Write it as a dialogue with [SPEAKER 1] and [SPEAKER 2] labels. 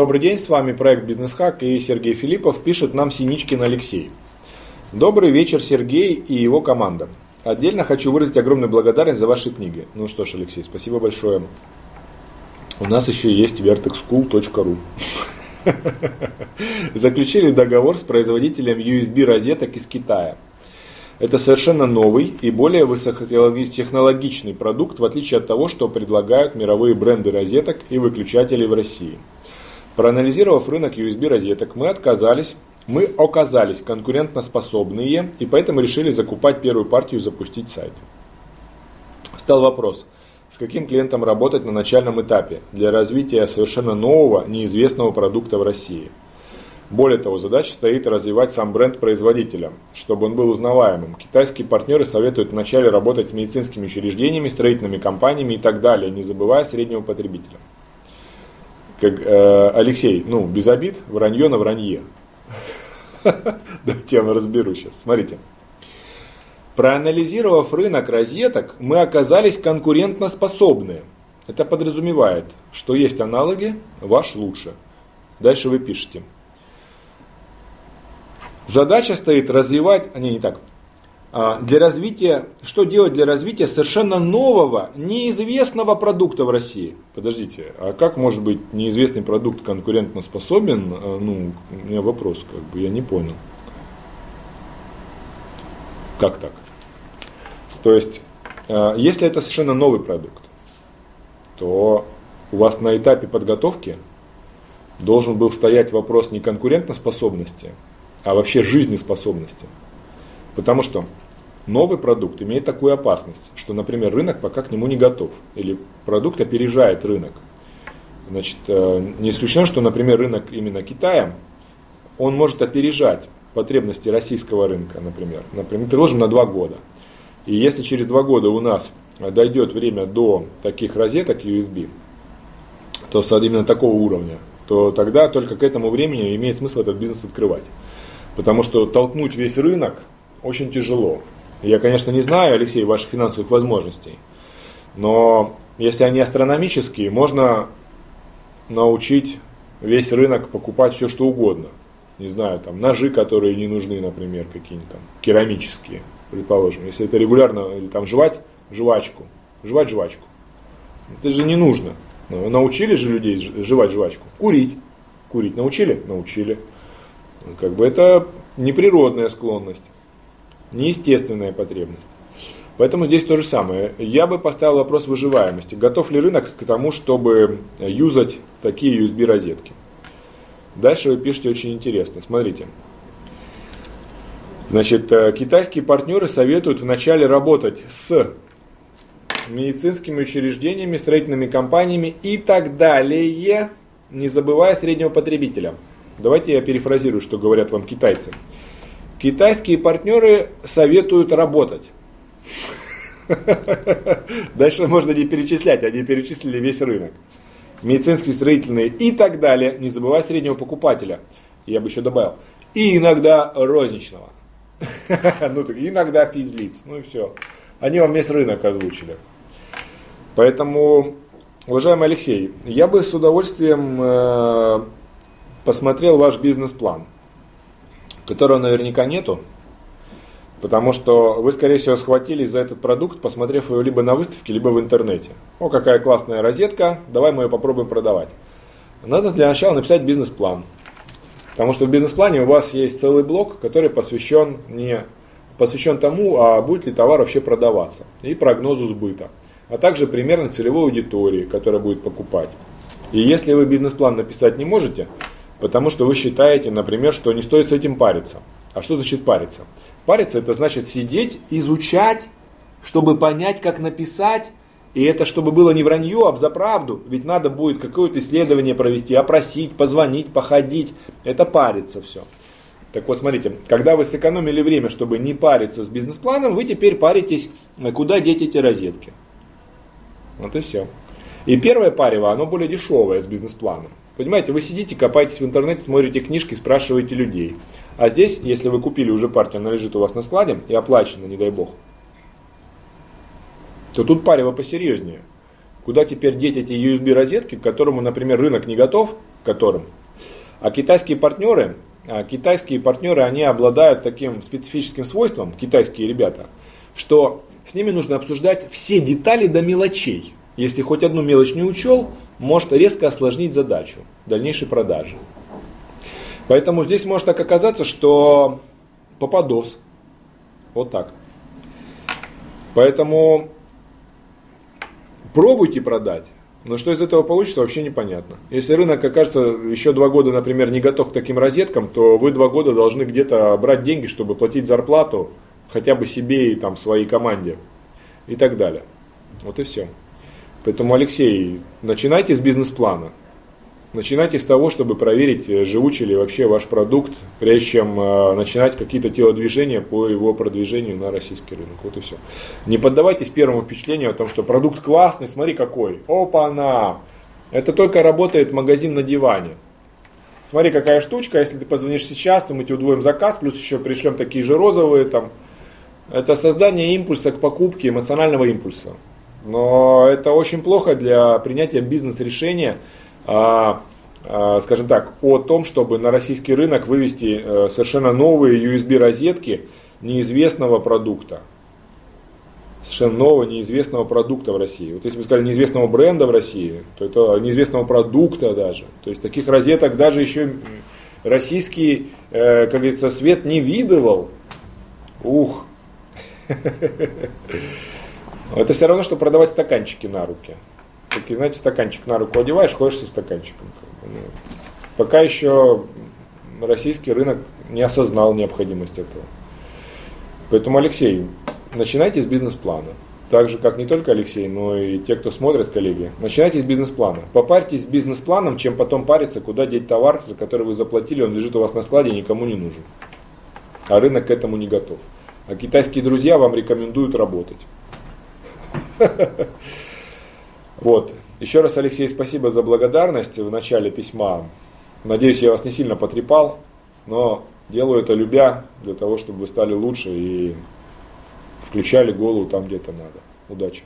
[SPEAKER 1] Добрый день, с вами проект Бизнес Хак и Сергей Филиппов пишет нам Синичкин Алексей. Добрый вечер, Сергей и его команда. Отдельно хочу выразить огромную благодарность за ваши книги. Ну что ж, Алексей, спасибо большое. У нас еще есть vertexschool.ru. Заключили договор с производителем USB розеток из Китая. Это совершенно новый и более высокотехнологичный продукт, в отличие от того, что предлагают мировые бренды розеток и выключателей в России. Проанализировав рынок USB розеток, мы отказались мы оказались конкурентоспособные и поэтому решили закупать первую партию и запустить сайт. Стал вопрос, с каким клиентом работать на начальном этапе для развития совершенно нового, неизвестного продукта в России. Более того, задача стоит развивать сам бренд производителя, чтобы он был узнаваемым. Китайские партнеры советуют вначале работать с медицинскими учреждениями, строительными компаниями и так далее, не забывая среднего потребителя. Как, э, Алексей, ну, без обид, вранье на вранье. Давайте я вам разберу сейчас. Смотрите. Проанализировав рынок розеток, мы оказались конкурентоспособны. Это подразумевает, что есть аналоги, ваш лучше. Дальше вы пишете. Задача стоит развивать, а не, не так, для развития, что делать для развития совершенно нового, неизвестного продукта в России. Подождите, а как может быть неизвестный продукт конкурентно способен? А, ну, у меня вопрос, как бы, я не понял. Как так? То есть, а, если это совершенно новый продукт, то у вас на этапе подготовки должен был стоять вопрос не конкурентоспособности, а вообще жизнеспособности. Потому что новый продукт имеет такую опасность, что, например, рынок пока к нему не готов, или продукт опережает рынок. Значит, э, не исключено, что, например, рынок именно Китая, он может опережать потребности российского рынка, например, например, предложим на два года. И если через два года у нас дойдет время до таких розеток USB, то именно такого уровня, то тогда только к этому времени имеет смысл этот бизнес открывать. Потому что толкнуть весь рынок очень тяжело. Я, конечно, не знаю, Алексей, ваших финансовых возможностей, но если они астрономические, можно научить весь рынок покупать все, что угодно. Не знаю, там ножи, которые не нужны, например, какие-нибудь там керамические, предположим. Если это регулярно, или там жевать жвачку, жевать жвачку. Это же не нужно. Научили же людей жевать жвачку. Курить. Курить научили? Научили. Как бы это неприродная склонность неестественная потребность. Поэтому здесь то же самое. Я бы поставил вопрос выживаемости. Готов ли рынок к тому, чтобы юзать такие USB розетки? Дальше вы пишете очень интересно. Смотрите. Значит, э, китайские партнеры советуют вначале работать с медицинскими учреждениями, строительными компаниями и так далее, не забывая среднего потребителя. Давайте я перефразирую, что говорят вам китайцы. Китайские партнеры советуют работать. Дальше можно не перечислять, они перечислили весь рынок. Медицинские, строительные и так далее, не забывая среднего покупателя. Я бы еще добавил. И иногда розничного. ну так, иногда физлиц. Ну и все. Они вам весь рынок озвучили. Поэтому, уважаемый Алексей, я бы с удовольствием э, посмотрел ваш бизнес-план которого наверняка нету, потому что вы, скорее всего, схватились за этот продукт, посмотрев его либо на выставке, либо в интернете. О, какая классная розетка, давай мы ее попробуем продавать. Надо для начала написать бизнес-план. Потому что в бизнес-плане у вас есть целый блок, который посвящен не посвящен тому, а будет ли товар вообще продаваться, и прогнозу сбыта, а также примерно целевой аудитории, которая будет покупать. И если вы бизнес-план написать не можете, потому что вы считаете, например, что не стоит с этим париться. А что значит париться? Париться это значит сидеть, изучать, чтобы понять, как написать, и это чтобы было не вранье, а за правду. Ведь надо будет какое-то исследование провести, опросить, позвонить, походить. Это париться все. Так вот, смотрите, когда вы сэкономили время, чтобы не париться с бизнес-планом, вы теперь паритесь, куда деть эти розетки. Вот и все. И первое парево, оно более дешевое с бизнес-планом. Понимаете, вы сидите, копаетесь в интернете, смотрите книжки, спрашиваете людей. А здесь, если вы купили уже партию, она лежит у вас на складе и оплачена, не дай бог, то тут парево посерьезнее. Куда теперь деть эти USB розетки, к которому, например, рынок не готов, которым. А китайские партнеры, а китайские партнеры, они обладают таким специфическим свойством, китайские ребята, что с ними нужно обсуждать все детали до мелочей. Если хоть одну мелочь не учел, может резко осложнить задачу дальнейшей продажи. Поэтому здесь может так оказаться, что попадос. Вот так. Поэтому пробуйте продать. Но что из этого получится, вообще непонятно. Если рынок окажется еще два года, например, не готов к таким розеткам, то вы два года должны где-то брать деньги, чтобы платить зарплату хотя бы себе и там, своей команде и так далее. Вот и все. Поэтому, Алексей, начинайте с бизнес-плана. Начинайте с того, чтобы проверить, э, живучий ли вообще ваш продукт, прежде чем э, начинать какие-то телодвижения по его продвижению на российский рынок. Вот и все. Не поддавайтесь первому впечатлению о том, что продукт классный, смотри какой. Опа-на! Это только работает магазин на диване. Смотри, какая штучка, если ты позвонишь сейчас, то мы тебе удвоим заказ, плюс еще пришлем такие же розовые там. Это создание импульса к покупке, эмоционального импульса. Но это очень плохо для принятия бизнес-решения, а, а, скажем так, о том, чтобы на российский рынок вывести э, совершенно новые USB-розетки неизвестного продукта. Совершенно нового, неизвестного продукта в России. Вот если бы сказали неизвестного бренда в России, то это неизвестного продукта даже. То есть таких розеток даже еще российский, э, как говорится, свет не видывал. Ух. Это все равно, что продавать стаканчики на руки. Такие, знаете, стаканчик на руку одеваешь, ходишь со стаканчиком. Ну, пока еще российский рынок не осознал необходимость этого. Поэтому, Алексей, начинайте с бизнес-плана. Так же, как не только Алексей, но и те, кто смотрит, коллеги. Начинайте с бизнес-плана. Попарьтесь с бизнес-планом, чем потом париться, куда деть товар, за который вы заплатили, он лежит у вас на складе никому не нужен. А рынок к этому не готов. А китайские друзья вам рекомендуют работать. Вот. Еще раз, Алексей, спасибо за благодарность в начале письма. Надеюсь, я вас не сильно потрепал, но делаю это любя, для того, чтобы вы стали лучше и включали голову там, где-то надо. Удачи!